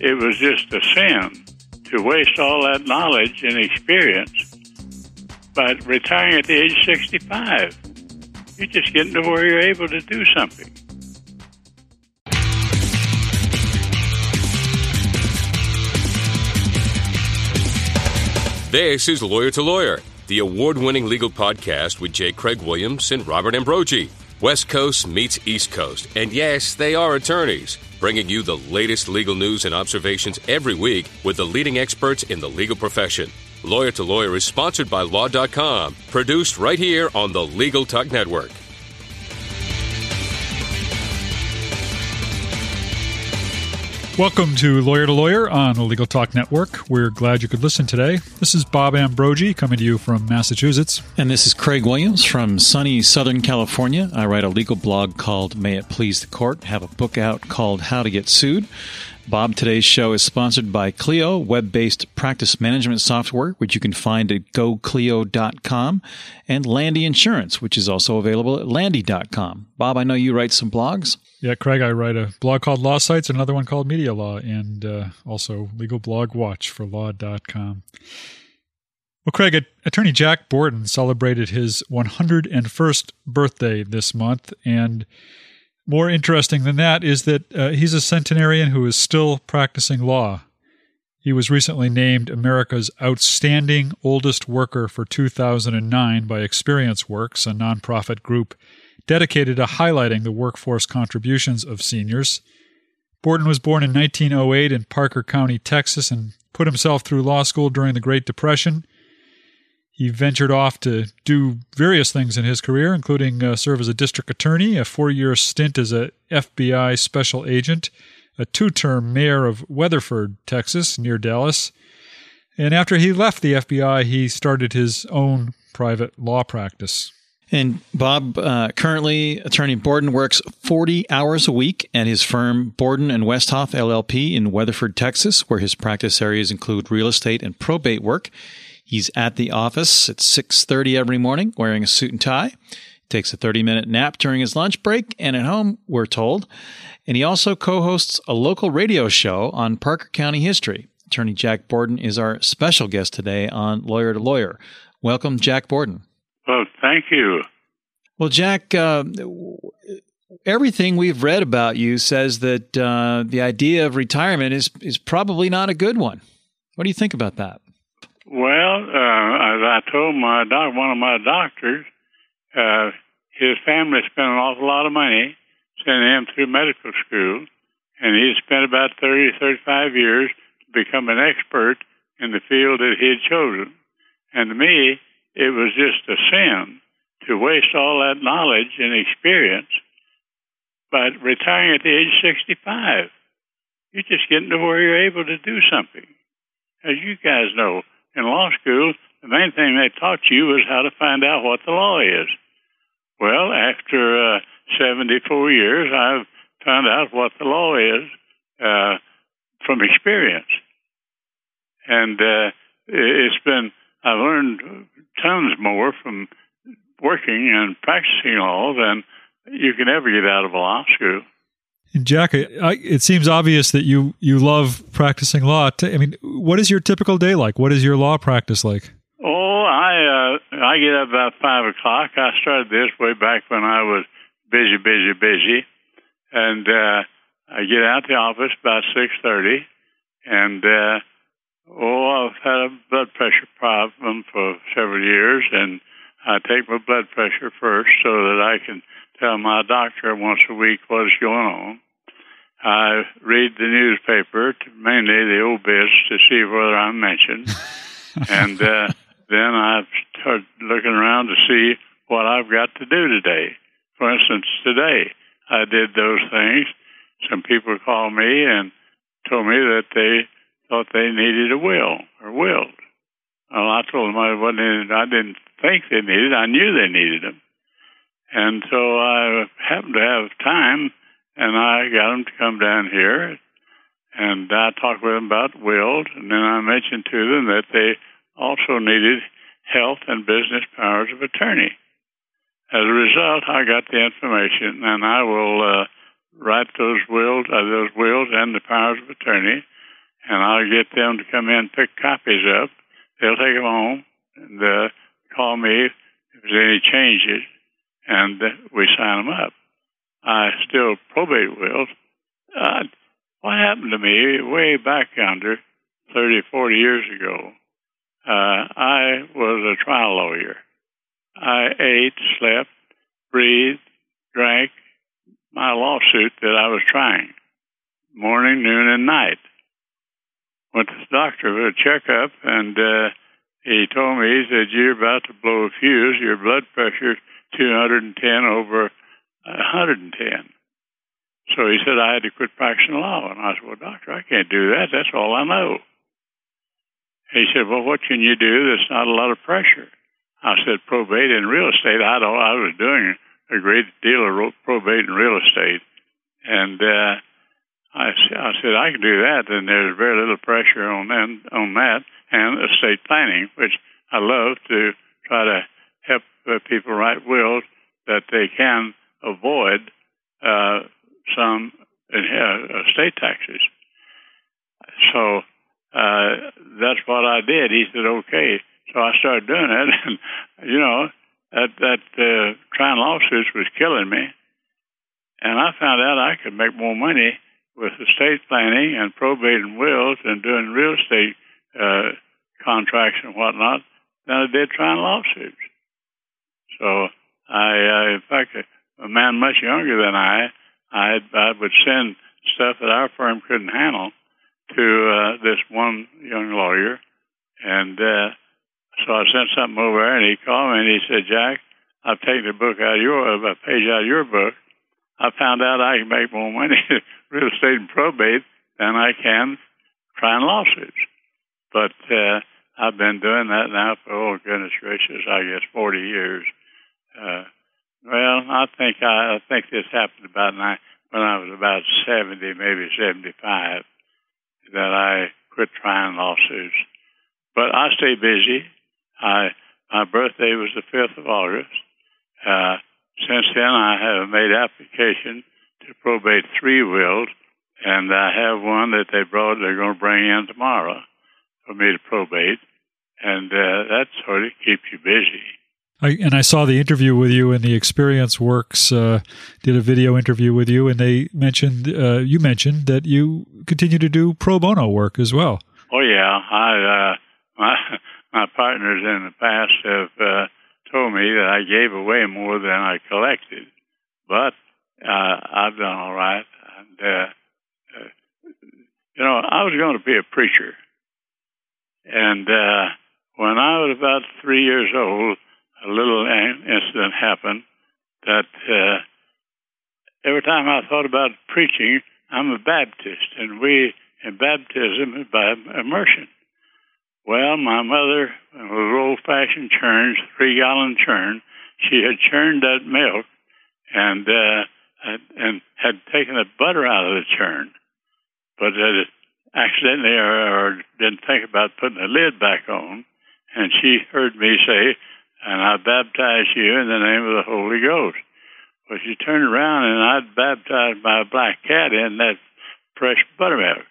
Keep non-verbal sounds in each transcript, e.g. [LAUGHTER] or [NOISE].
it was just a sin to waste all that knowledge and experience. But retiring at the age of 65, you're just getting to where you're able to do something. This is Lawyer to Lawyer, the award winning legal podcast with J. Craig Williams and Robert Ambrogi. West Coast meets East Coast, and yes, they are attorneys, bringing you the latest legal news and observations every week with the leading experts in the legal profession. Lawyer to Lawyer is sponsored by Law.com, produced right here on the Legal Talk Network. Welcome to Lawyer to Lawyer on the Legal Talk Network. We're glad you could listen today. This is Bob Ambrogi coming to you from Massachusetts. And this is Craig Williams from sunny Southern California. I write a legal blog called May It Please the Court, have a book out called How to Get Sued. Bob, today's show is sponsored by Clio, web based practice management software, which you can find at goclio.com, and Landy Insurance, which is also available at landy.com. Bob, I know you write some blogs. Yeah, Craig, I write a blog called Law Sites, and another one called Media Law, and uh, also Legal Blog Watch for law.com. Well, Craig, Attorney Jack Borden celebrated his 101st birthday this month, and more interesting than that is that uh, he's a centenarian who is still practicing law. He was recently named America's Outstanding Oldest Worker for 2009 by Experience Works, a nonprofit group dedicated to highlighting the workforce contributions of seniors. Borden was born in 1908 in Parker County, Texas, and put himself through law school during the Great Depression. He ventured off to do various things in his career, including uh, serve as a district attorney, a four year stint as a FBI special agent, a two term mayor of Weatherford, Texas, near Dallas. And after he left the FBI, he started his own private law practice. And Bob, uh, currently, Attorney Borden works 40 hours a week at his firm Borden and Westhoff LLP in Weatherford, Texas, where his practice areas include real estate and probate work. He's at the office at 6:30 every morning wearing a suit and tie. Takes a 30-minute nap during his lunch break and at home, we're told. And he also co-hosts a local radio show on Parker County history. Attorney Jack Borden is our special guest today on Lawyer to Lawyer. Welcome, Jack Borden. Well, thank you. Well, Jack, uh, everything we've read about you says that uh, the idea of retirement is is probably not a good one. What do you think about that? Well, uh, as I told my doc, one of my doctors, uh, his family spent an awful lot of money sending him through medical school, and he spent about 30, 35 years to become an expert in the field that he had chosen. And to me, it was just a sin to waste all that knowledge and experience. But retiring at the age of 65, you're just getting to where you're able to do something. As you guys know, in law school, the main thing they taught you was how to find out what the law is. Well, after uh, 74 years, I've found out what the law is uh, from experience. And uh, it's been, I've learned tons more from working and practicing law than you can ever get out of a law school. Jack, it seems obvious that you you love practicing law. I mean, what is your typical day like? What is your law practice like? Oh, I uh, I get up about five o'clock. I started this way back when I was busy, busy, busy, and uh, I get out the office about six thirty, and uh, oh, I've had a blood pressure problem for several years, and I take my blood pressure first so that I can tell my doctor once a week what's going on. I read the newspaper, mainly the obits, to see whether I'm mentioned. [LAUGHS] and uh, then I start looking around to see what I've got to do today. For instance, today I did those things. Some people called me and told me that they thought they needed a will or willed. Well, I told them I wasn't. I didn't think they needed. I knew they needed them. And so I happened to have time, and I got them to come down here, and I talked with them about wills, and then I mentioned to them that they also needed health and business powers of attorney. As a result, I got the information, and I will uh, write those wills, uh, those wills and the powers of attorney, and I'll get them to come in pick copies up. They'll take them home and uh, call me if there's any changes, and we sign them up. I still probate wills. Uh, what happened to me way back under 30, 40 years ago? Uh, I was a trial lawyer. I ate, slept, breathed, drank my lawsuit that I was trying, morning, noon, and night. Went to the doctor for a checkup, and uh, he told me, he said, You're about to blow a fuse. Your blood pressure is 210 over 110. So he said I had to quit practicing law. And I said, Well, doctor, I can't do that. That's all I know. He said, Well, what can you do? There's not a lot of pressure. I said, Probate in real estate. I don't, I was doing a great deal of probate in real estate. And uh, I, I said, I can do that. And there's very little pressure on, them, on that and estate planning, which I love to try to uh, people write wills that they can avoid uh, some uh, estate taxes. So uh, that's what I did. He said, okay. So I started doing it, [LAUGHS] and you know that that uh, trying lawsuits was killing me, and I found out I could make more money with estate planning and probating wills and doing real estate uh, contracts and whatnot than I did trying lawsuits. So I, uh, in fact, a man much younger than I, I, I would send stuff that our firm couldn't handle to uh, this one young lawyer, and uh, so I sent something over, there, and he called me and he said, "Jack, I've taken a book out of your a page out of your book. I found out I can make more money [LAUGHS] in real estate and probate than I can trying lawsuits." But uh, I've been doing that now for oh goodness gracious, I guess forty years. Uh, well, I think I, I think this happened about nine, when I was about seventy, maybe seventy-five, that I quit trying lawsuits. But I stay busy. I my birthday was the fifth of August. Uh, since then, I have made application to probate three wills, and I have one that they brought. They're going to bring in tomorrow for me to probate, and uh, that sort of keeps you busy. I, and I saw the interview with you, and the Experience Works uh, did a video interview with you, and they mentioned uh, you mentioned that you continue to do pro bono work as well. Oh yeah, I uh, [LAUGHS] my my partners in the past have uh, told me that I gave away more than I collected, but uh, I've done all right. And uh, you know, I was going to be a preacher, and when I was about three years old, a little incident happened that uh, every time I thought about preaching, I'm a Baptist, and we in baptism is by immersion. Well, my mother was old fashioned churns, three gallon churn. She had churned that milk and uh, and had taken the butter out of the churn, but had accidentally or, or didn't think about putting the lid back on. And she heard me say, and I baptize you in the name of the Holy Ghost. Well, she turned around and I'd baptized my black cat in that fresh buttermilk.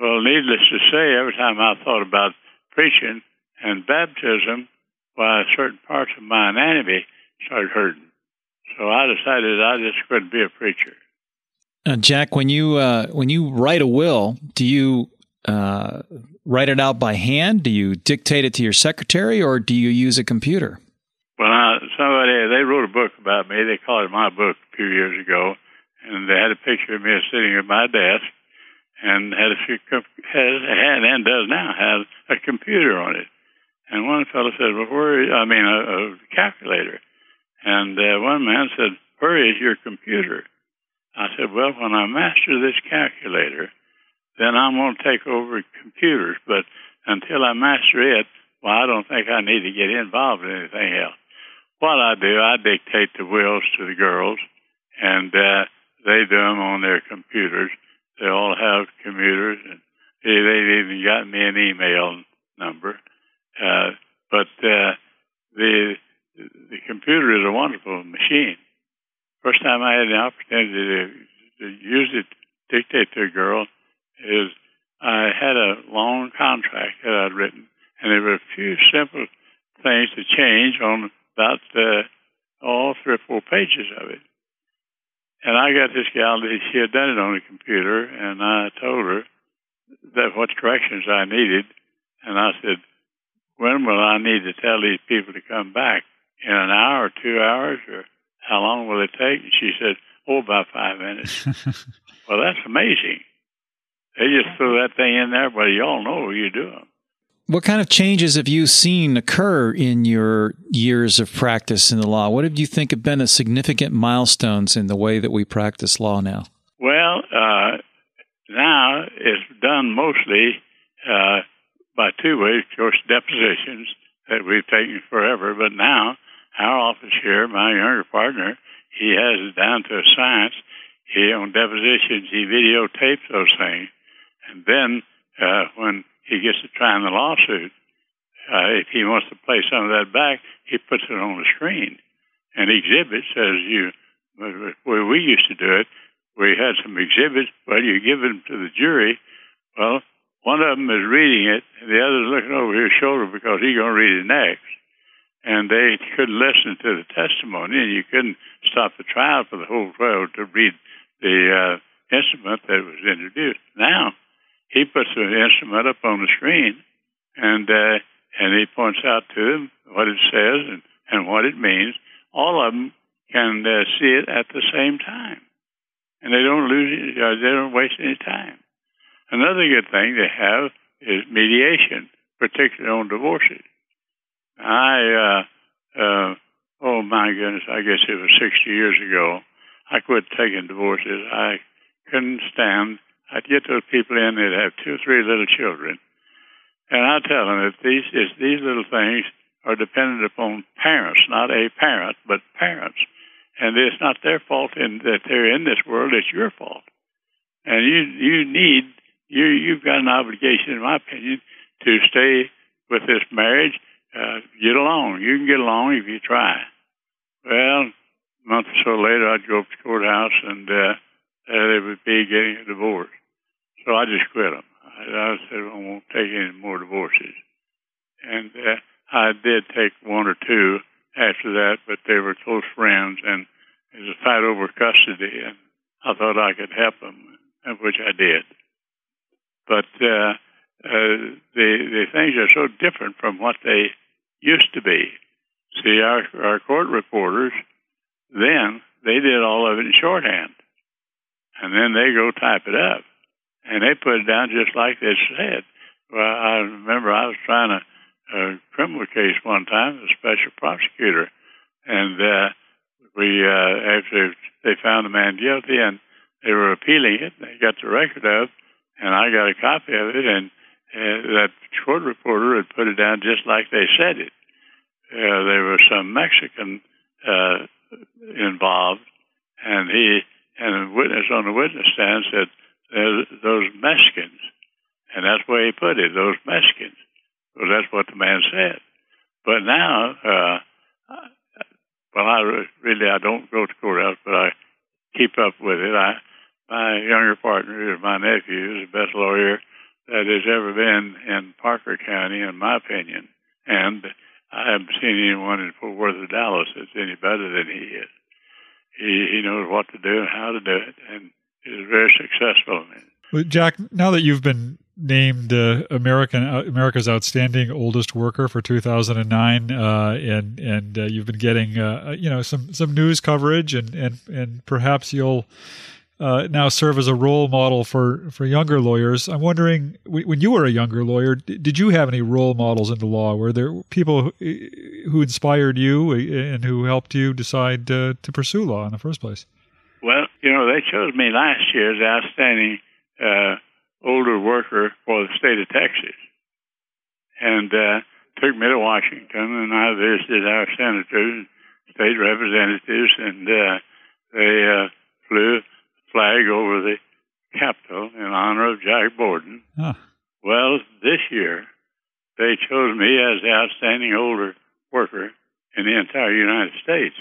Well, needless to say, every time I thought about preaching and baptism, why certain parts of my anatomy started hurting. So I decided I just couldn't be a preacher. Uh, Jack, when you uh, when you write a will, do you uh, write it out by hand? Do you dictate it to your secretary, or do you use a computer? Well, uh, somebody they wrote a book about me. They called it my book a few years ago, and they had a picture of me sitting at my desk, and had a few has had and does now have a computer on it. And one fellow said, "Well, where? I mean, a, a calculator." And uh, one man said, "Where is your computer?" I said, "Well, when I master this calculator." Then I'm going to take over computers. But until I master it, well, I don't think I need to get involved in anything else. What I do, I dictate the wills to the girls, and uh, they do them on their computers. They all have computers, and they, they've even got me an email number. Uh, but uh, the the computer is a wonderful machine. First time I had the opportunity to, to use it, dictate to a girl, is I had a long contract that I'd written, and there were a few simple things to change on about uh, all three or four pages of it. And I got this gal, that she had done it on a computer, and I told her that what corrections I needed. And I said, when will I need to tell these people to come back? In an hour or two hours, or how long will it take? And she said, oh, about five minutes. [LAUGHS] well, that's amazing. They just throw that thing in there, but you all know what you're doing. What kind of changes have you seen occur in your years of practice in the law? What have you think have been the significant milestones in the way that we practice law now? Well, uh, now it's done mostly uh, by two ways. Of course, depositions that we've taken forever, but now our office here, my younger partner, he has it down to a science. He on depositions, he videotapes those things, and then uh, when he gets to try in the lawsuit, uh, if he wants to play some of that back, he puts it on the screen and exhibits as you. where we used to do it, we had some exhibits, but you give them to the jury. Well, one of them is reading it, and the other is looking over his shoulder because he's going to read it next. And they couldn't listen to the testimony, and you couldn't stop the trial for the whole trial to read the uh, instrument that was introduced. Now, he puts the instrument up on the screen, and uh, and he points out to them what it says and, and what it means. All of them can uh, see it at the same time, and they don't lose. Uh, they don't waste any time. Another good thing they have is mediation, particularly on divorces. I, uh, uh, oh my goodness, I guess it was 60 years ago. I quit taking divorces. I couldn't stand I'd get those people in, they'd have two or three little children. And I tell them that these, is, these little things are dependent upon parents, not a parent, but parents. And it's not their fault in, that they're in this world, it's your fault. And you, you need, you, you've got an obligation, in my opinion, to stay with this marriage, uh, get along. You can get along if you try. Well, a month or so later, I'd go up to the courthouse and, uh, they would be getting a divorce. So I just quit them. I, I said I won't take any more divorces. And uh, I did take one or two after that, but they were close friends, and it was a fight over custody, and I thought I could help them, which I did. But uh, uh, the the things are so different from what they used to be. See, our our court reporters then they did all of it in shorthand and then they go type it up, and they put it down just like they said. Well, I remember I was trying a, a criminal case one time, a special prosecutor, and uh, we uh, after they found the man guilty and they were appealing it, and they got the record of, and I got a copy of it, and uh, that court reporter had put it down just like they said it. Uh, there was some Mexican uh, involved, and he and a witness on the witness stand said, those Mexicans. And that's where he put it, those Mexicans. Well, that's what the man said. But now, uh, well, I really, I don't go to courthouse, but I keep up with it. I, my younger partner is my nephew, is the best lawyer that has ever been in Parker County, in my opinion. And I haven't seen anyone in Fort Worth or Dallas that's any better than he is he, he knows what to do and how to do it, and is very successful in it. Well, Jack, now that you've been named uh, American uh, America's outstanding oldest worker for 2009, uh, and and uh, you've been getting uh, you know some some news coverage, and and and perhaps you'll uh, now serve as a role model for, for younger lawyers. I'm wondering, when you were a younger lawyer, did you have any role models in the law? Were there people who, who inspired you and who helped you decide uh, to pursue law in the first place? Well, you know, they chose me last year as outstanding uh, older worker for the state of Texas, and uh, took me to Washington, and I visited our senators, state representatives, and uh, they flew flag over the Capitol in honor of Jack Borden. Huh. Well, this year they chose me as the outstanding older worker in the entire United States.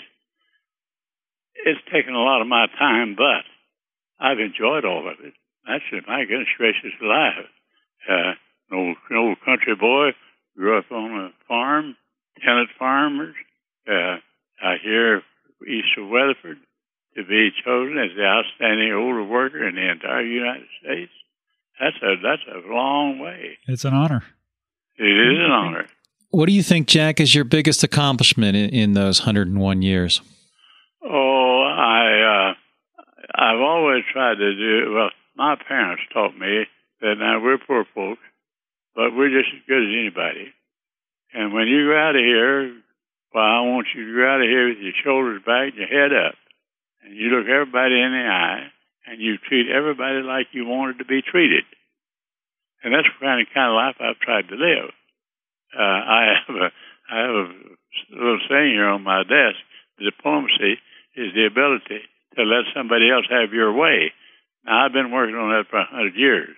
It's taken a lot of my time, but I've enjoyed all of it. That's my goodness gracious alive. Uh, an old, an old country boy, grew up on a farm, tenant farmers. Uh, I hear east of Weatherford to be chosen as the outstanding older worker in the entire United States. That's a that's a long way. It's an honor. It is an honor. What do you think, Jack, is your biggest accomplishment in, in those 101 years? Oh, I uh, I've always tried to do well. My parents taught me that now we're poor folks, but we're just as good as anybody. And when you go out of here, well, I want you to go out of here with your shoulders back, and your head up, and you look everybody in the eye, and you treat everybody like you wanted to be treated. And that's the kind of kind of life I've tried to live. Uh, I have a I have a little saying here on my desk. Diplomacy is the ability to let somebody else have your way. Now I've been working on that for a hundred years,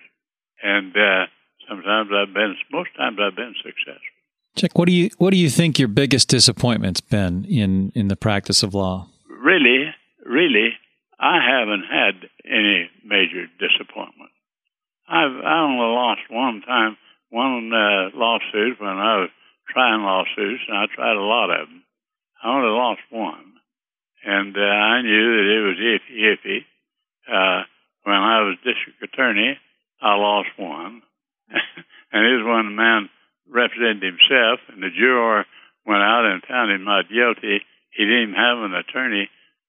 and uh, sometimes I've been most times I've been successful. Jack, what do you what do you think your biggest disappointment's been in in the practice of law? Really, really, I haven't had any major disappointment. I've I only lost one time, one uh, lawsuit when I was trying lawsuits, and I tried a lot of them. I only lost one, and uh, I knew that it was iffy, iffy. Uh, when I was district attorney, I lost one, [LAUGHS] and it was when the man represented himself, and the juror went out and found him not guilty. He didn't have an attorney,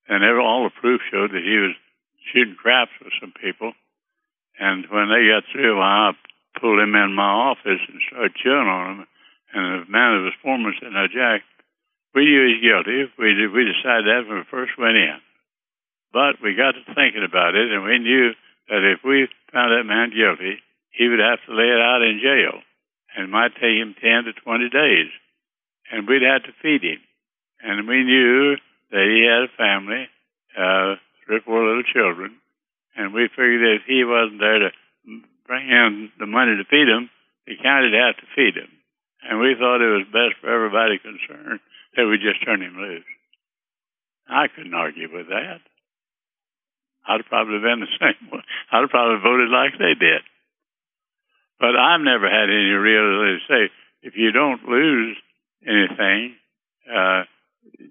and all the proof showed that he was shooting craps with some people. And when they got through, I pulled him in my office and started chewing on him. And the man that was foreman said, "Now, Jack, we knew he's guilty. We did, we decided that when we first went in, but we got to thinking about it, and we knew that if we found that man guilty, he would have to lay it out in jail, and it might take him ten to twenty days, and we'd have to feed him. And we knew that he had a family, uh, three or four little children, and we figured that if he wasn't there to bring in the money to feed them, the county'd have to feed him. And we thought it was best for everybody concerned that we just turn him loose. I couldn't argue with that. I'd probably been the [LAUGHS] same way. I'd probably voted like they did. But I've never had any real say if you don't lose anything, uh,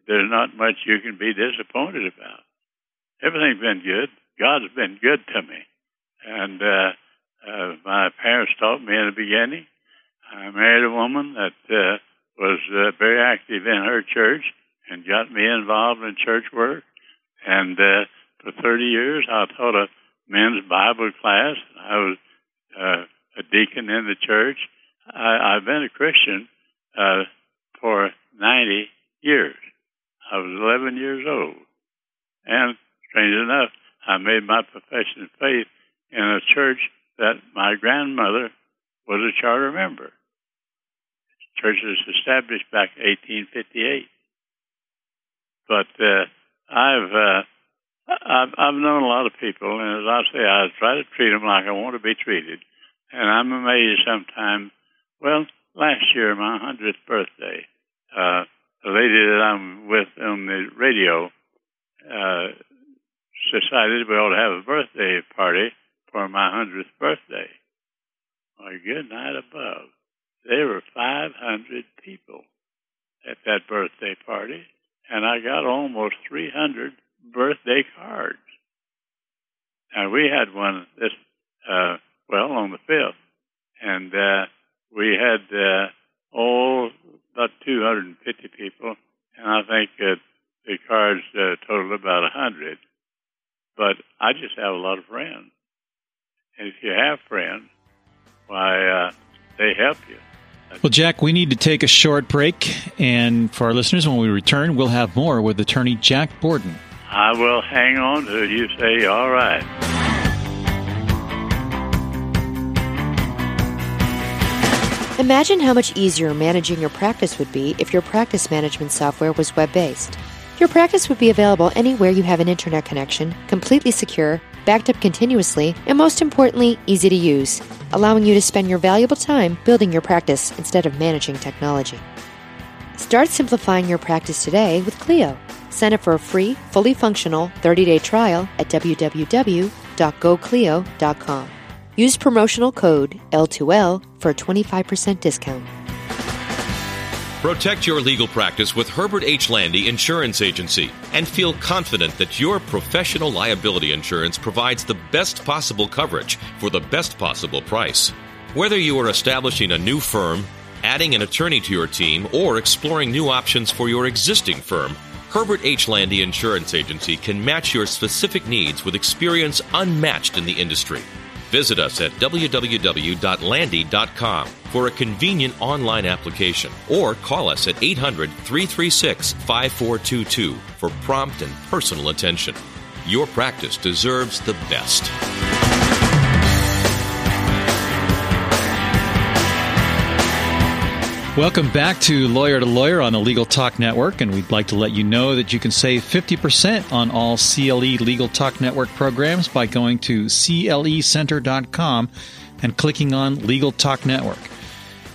there's not much you can be disappointed about. Everything's been good. God's been good to me, and uh, uh, my parents taught me in the beginning. I married a woman that uh, was uh, very active in her church and got me involved in church work. And uh, for 30 years, I taught a men's Bible class. I was uh, a deacon in the church. I, I've been a Christian uh, for 90 years. I was 11 years old. And strange enough, I made my profession of faith in a church that my grandmother was a charter member. The church was established back in 1858. But uh, I've, uh, I've I've known a lot of people, and as I say, I try to treat them like I want to be treated. And I'm amazed sometimes. Well, last year, my hundredth birthday, uh, the lady that I'm with on the radio uh, decided we ought to have a birthday party for my hundredth birthday. My good night above. There were 500 people at that birthday party, and I got almost 300 birthday cards. And we had one this, uh, well, on the 5th, and uh, we had uh, all about 250 people, and I think that the cards uh, totaled about 100. But I just have a lot of friends. And if you have friends, why, uh, they help you. Well, Jack, we need to take a short break. And for our listeners, when we return, we'll have more with attorney Jack Borden. I will hang on till you say, all right. Imagine how much easier managing your practice would be if your practice management software was web based. Your practice would be available anywhere you have an internet connection, completely secure, backed up continuously, and most importantly, easy to use, allowing you to spend your valuable time building your practice instead of managing technology. Start simplifying your practice today with Clio. Sign up for a free, fully functional 30 day trial at www.goclio.com. Use promotional code L2L for a 25% discount. Protect your legal practice with Herbert H. Landy Insurance Agency and feel confident that your professional liability insurance provides the best possible coverage for the best possible price. Whether you are establishing a new firm, adding an attorney to your team, or exploring new options for your existing firm, Herbert H. Landy Insurance Agency can match your specific needs with experience unmatched in the industry. Visit us at www.landy.com for a convenient online application or call us at 800 336 5422 for prompt and personal attention. Your practice deserves the best. Welcome back to Lawyer to Lawyer on the Legal Talk Network, and we'd like to let you know that you can save 50% on all CLE Legal Talk Network programs by going to clecenter.com and clicking on Legal Talk Network.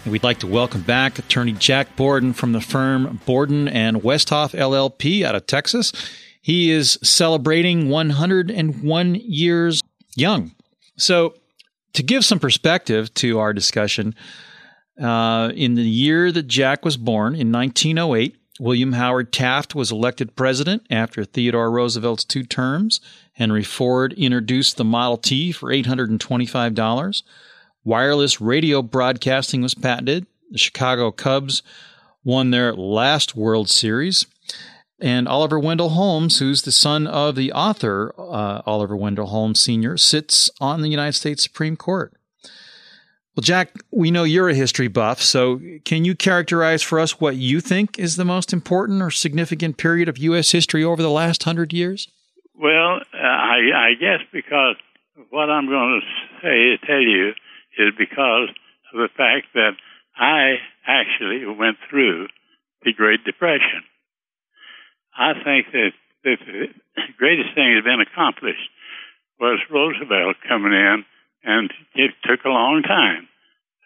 And we'd like to welcome back attorney Jack Borden from the firm Borden and Westhoff LLP out of Texas. He is celebrating 101 years young. So, to give some perspective to our discussion, uh, in the year that Jack was born, in 1908, William Howard Taft was elected president after Theodore Roosevelt's two terms. Henry Ford introduced the Model T for $825. Wireless radio broadcasting was patented. The Chicago Cubs won their last World Series. And Oliver Wendell Holmes, who's the son of the author, uh, Oliver Wendell Holmes Sr., sits on the United States Supreme Court. Well, Jack, we know you're a history buff, so can you characterize for us what you think is the most important or significant period of U.S. history over the last hundred years? Well, I, I guess because what I'm going to say, tell you, is because of the fact that I actually went through the Great Depression. I think that, that the greatest thing that's been accomplished was Roosevelt coming in and it took a long time.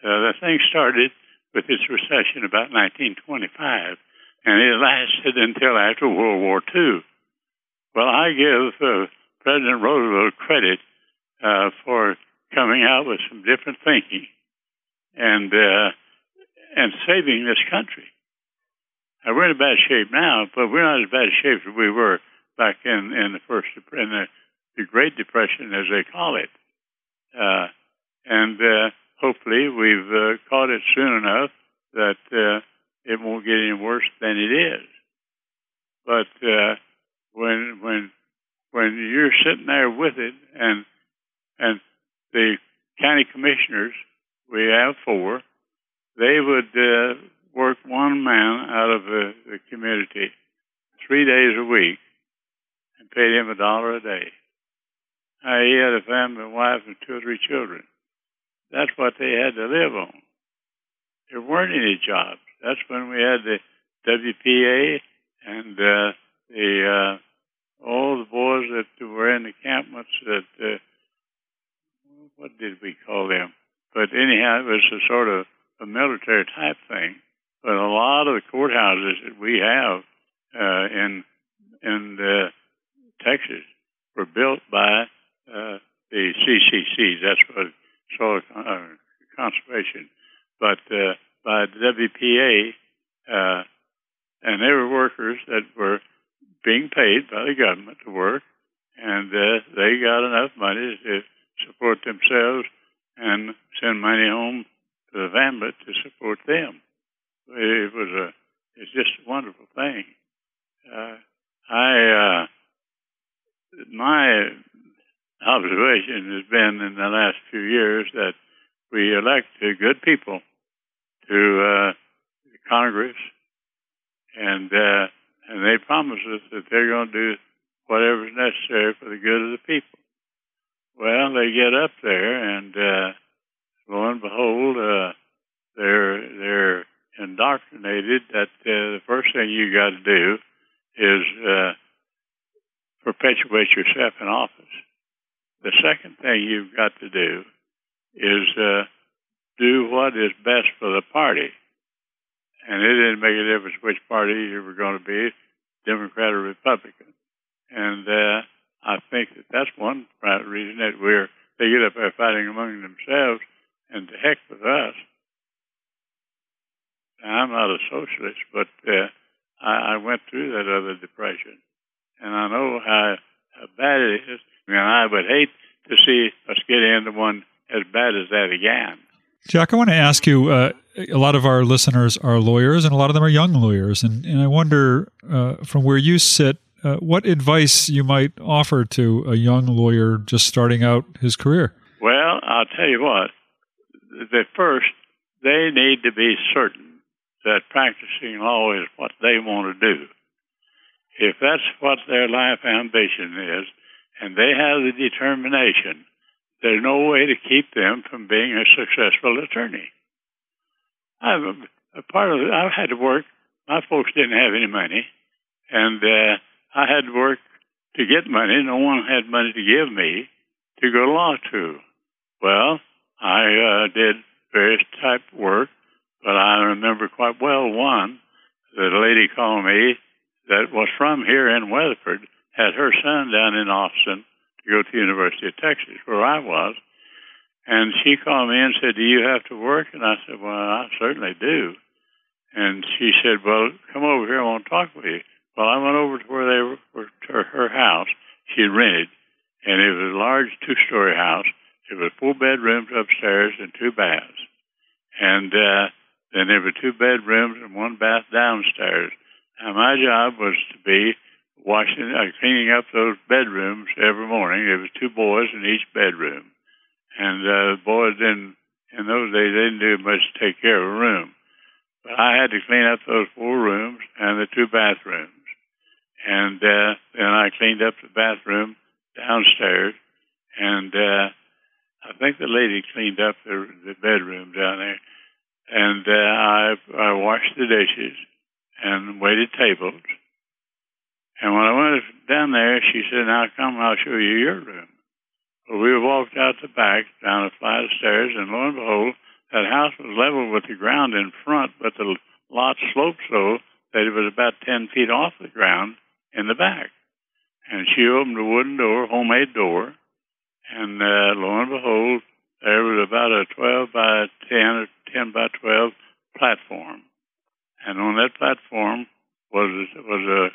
Uh, the thing started with this recession about 1925, and it lasted until after World War II. Well, I give uh, President Roosevelt credit uh, for coming out with some different thinking and uh, and saving this country. Now, we're in a bad shape now, but we're not as bad a shape as we were back in in the first in the, the Great Depression, as they call it. Uh, and uh, hopefully we've uh, caught it soon enough that it won't get any worse than it is. But uh, when when when you're sitting there with it, and and the county commissioners, we have four, they would uh, work one man out of the, the community three days a week and paid him a dollar a day. Uh, he had a family, wife, and two or three children. That's what they had to live on. There weren't any jobs. That's when we had the WPA and uh, the uh, all the boys that were in the encampments. That uh, what did we call them? But anyhow, it was a sort of a military type thing. But a lot of the courthouses that we have uh, in in uh, Texas were built by the CCC. That's what soil uh, conservation, but uh, by the WPA, uh, and they were workers that were being paid by the government to work, and uh, they got enough money to support themselves and send money home to the family to support them. It was a it's just a wonderful thing. Uh, I uh, my observation has been in the last few years that we elect good people to uh, Congress, and uh, and they promise us that they're going to do whatever's necessary for the good of the people. Well, they get up there, and uh, lo and behold, uh, they're they're indoctrinated that uh, the first thing you got to do is uh, perpetuate yourself in office. The second thing you've got to do is uh, do what is best for the party. And it didn't make a difference which party you were going to be, Democrat or Republican. And uh, I think that that's one reason that we're they get up there fighting among themselves, and to heck with us. I'm not a socialist, but uh, I, I went through that other depression, and I know how, how bad it is. Mean, I would hate to see us get into one as bad as that again. Jack, I want to ask you. Uh, a lot of our listeners are lawyers, and a lot of them are young lawyers, and, and I wonder, uh, from where you sit, uh, what advice you might offer to a young lawyer just starting out his career. Well, I'll tell you what. The first, they need to be certain that practicing law is what they want to do. If that's what their life ambition is, and they have the determination there's no way to keep them from being a successful attorney. I'm a part of. I've had to work. My folks didn't have any money, and uh, I had to work to get money. No one had money to give me to go to law school. Well, I uh, did various type work, but I remember quite well one that a lady called me that was from here in Weatherford had her son down in Austin to go to the University of Texas, where I was. And she called me and said, Do you have to work? And I said, Well, I certainly do. And she said, Well, come over here. I want to talk with you. Well, I went over to where they were, to her house. She had rented, and it was a large two story house. It was four bedrooms upstairs and two baths. And uh, then there were two bedrooms and one bath downstairs. Now, my job was to be washing, uh, cleaning up those bedrooms every morning. There was two boys in each bedroom, and uh, the boys didn't. In those days, they didn't do much to take care of a room, but I had to clean up those four rooms and the two bathrooms, and uh, then I cleaned up the bathroom downstairs, and uh, I think the lady cleaned up the, the bedroom down there, and uh, I I washed the dishes and waited tables and when I went down there, she said, Now come, I'll show you your room. Well, we walked out the back, down a flight of stairs, and lo and behold, that house was level with the ground in front, but the lot sloped so that it was about 10 feet off the ground in the back. And she opened a wooden door, homemade door, and uh, lo and behold, there was about a 12 by 10 or 10 by 12 platform. And on that platform was was a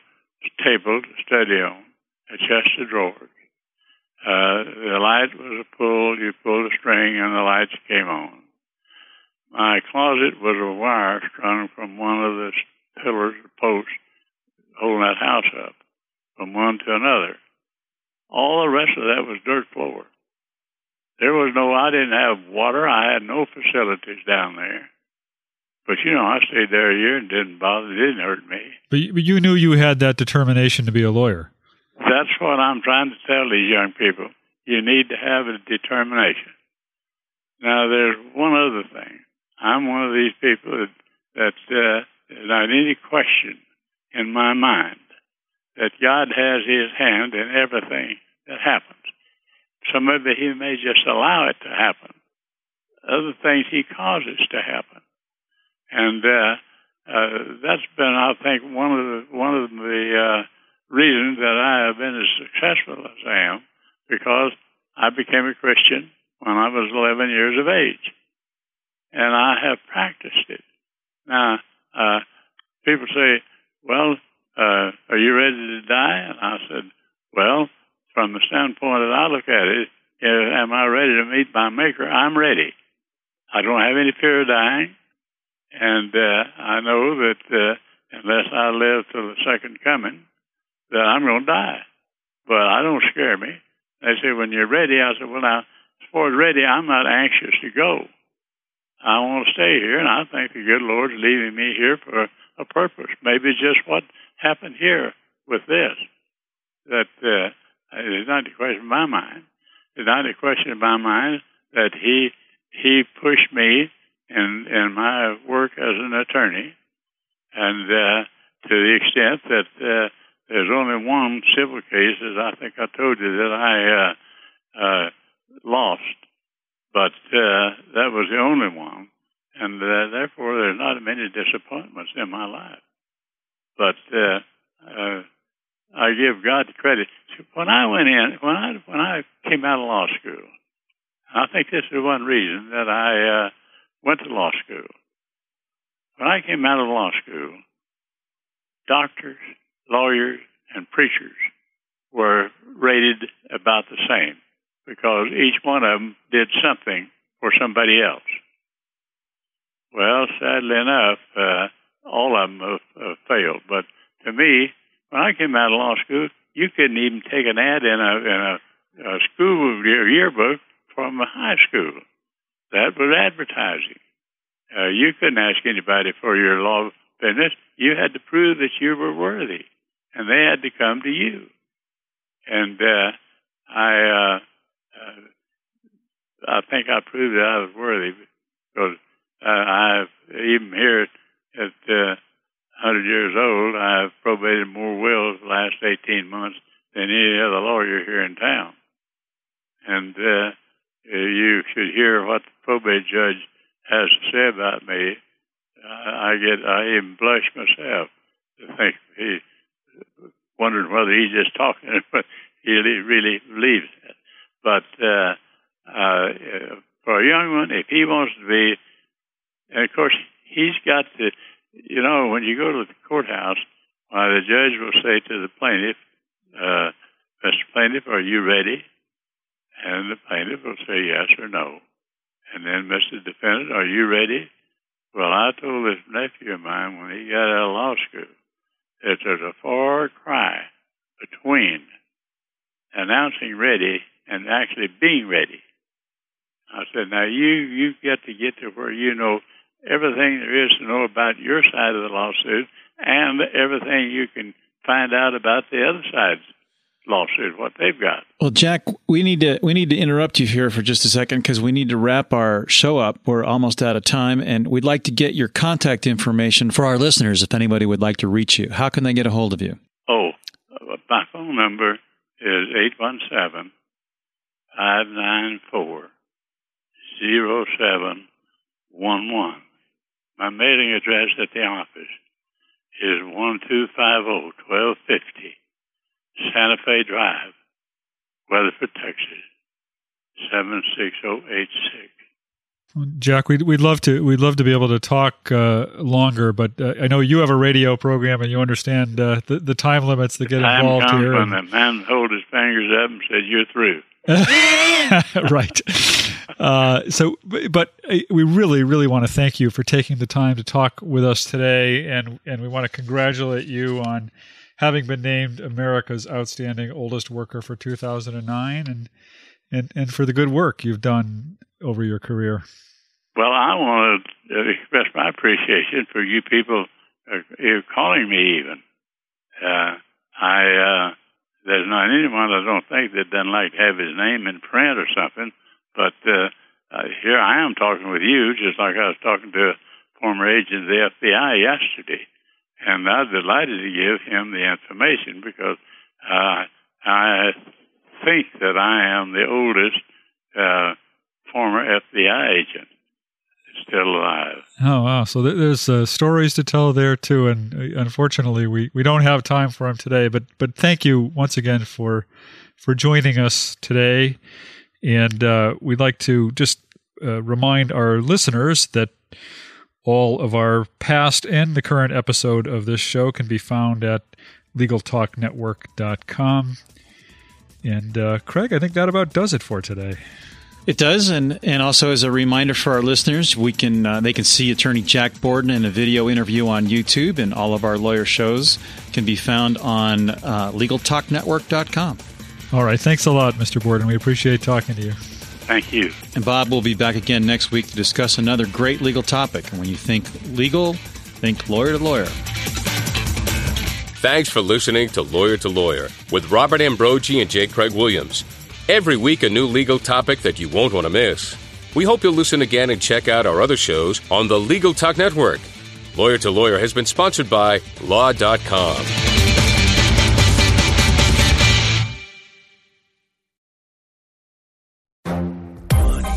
table to study on, a chest of drawers. Uh, the light was a pull, you pulled a string and the lights came on. My closet was a wire strung from one of the pillars or posts holding that house up from one to another. All the rest of that was dirt floor. There was no, I didn't have water. I had no facilities down there. But you know, I stayed there a year and didn't bother. It didn't hurt me. But you, knew you had that determination to be a lawyer. That's what I'm trying to tell these young people. You need to have a determination. Now, there's one other thing. I'm one of these people that, that uh, not any question in my mind that God has His hand in everything that happens. Some of it He may just allow it to happen. Other things He causes to happen and uh, uh, that's been, I think, one of the one of the uh, reasons that I have been as successful as I am, because I became a Christian when I was 11 years of age, and I have practiced it. Now, uh, people say, "Well, uh, are you ready to die?" And I said, "Well, from the standpoint that I look at it, am I ready to meet my Maker? I'm ready. I don't have any fear of dying." And uh, I know that uh, unless I live to the second coming, that I'm going to die. But I don't scare me. They say, when you're ready, I said, well, now, as far as ready, I'm not anxious to go. I want to stay here, and I think the good Lord's leaving me here for a purpose. Maybe just what happened here with this. That uh, it's not a question in my mind. It's not a question in my mind that he he pushed me in in my work as an attorney, and uh, to the extent that uh, there's only one civil case, as I think I told you, that I uh, uh, lost, but uh, that was the only one, and uh, therefore there's not many disappointments in my life. But I give God the credit. When I went in, when I when I came out of law school, I think this is one reason that I uh, went to law school. When I came out of law school, doctors, lawyers, and preachers were rated about the same because each one of them did something for somebody else. Well, sadly enough, uh, all of them have, have failed. But to me, when I came out of law school, you couldn't even take an ad in a in a, a school yearbook from a high school. That was advertising. Uh, you couldn't ask anybody for your law business. You had to prove that you were worthy, and they had to come to you. And uh, I, uh, uh, I think I proved that I was worthy because uh, I've even here at uh, 100 years old, I've probated more wills the last 18 months than any other lawyer here in town. And uh, you should hear what probate judge has to say about me. I get, I even blush myself to think he wondering whether he's just talking, [LAUGHS] but he really believes that. But uh, uh, for a young one, if he wants to be, and of course he's got to, you know, when you go to the courthouse, uh, the judge will say to the plaintiff, uh, Mr. Plaintiff, are you ready? And the plaintiff will say yes or no. Defendant, are you ready? Well, I told this nephew of mine when he got out of law school that there's a far cry between announcing ready and actually being ready. I said, now you, you get to get to where you know everything there is to know about your side of the lawsuit and everything you can find out about the other side's lawsuit, what they've got. Well, Jack, we need to we need to interrupt you here for just a second because we need to wrap our show up. We're almost out of time, and we'd like to get your contact information for our listeners if anybody would like to reach you. How can they get a hold of you? Oh, uh, my phone number is 817 594 0711. My mailing address at the office is 1250 1250 Santa Fe Drive, Weatherford, Texas, 76086. Jack, we'd, we'd love to we'd love to be able to talk uh, longer, but uh, I know you have a radio program and you understand uh, the the time limits that get time involved here. When the man hold his fingers up and said, "You're through." [LAUGHS] right. Uh, so, but uh, we really, really want to thank you for taking the time to talk with us today, and and we want to congratulate you on having been named America's outstanding oldest worker for 2009, and and and for the good work you've done over your career. Well, I want to express my appreciation for you people uh, calling me. Even uh, I, uh, there's not anyone I don't think that doesn't like to have his name in print or something. But uh, uh, here I am talking with you, just like I was talking to a former agent of the FBI yesterday, and I'm delighted to give him the information because uh, I think that I am the oldest uh, former FBI agent still alive. Oh wow! So there's uh, stories to tell there too, and uh, unfortunately, we, we don't have time for them today. But but thank you once again for for joining us today, and uh, we'd like to just uh, remind our listeners that all of our past and the current episode of this show can be found at LegalTalkNetwork.com. And uh, Craig, I think that about does it for today. It does, and and also as a reminder for our listeners, we can uh, they can see Attorney Jack Borden in a video interview on YouTube, and all of our lawyer shows can be found on uh, LegalTalkNetwork.com. All right, thanks a lot, Mr. Borden. We appreciate talking to you. Thank you. And Bob will be back again next week to discuss another great legal topic. And when you think legal, think lawyer to lawyer. Thanks for listening to Lawyer to Lawyer with Robert Ambrogi and J. Craig Williams. Every week, a new legal topic that you won't want to miss. We hope you'll listen again and check out our other shows on the Legal Talk Network. Lawyer to Lawyer has been sponsored by Law.com.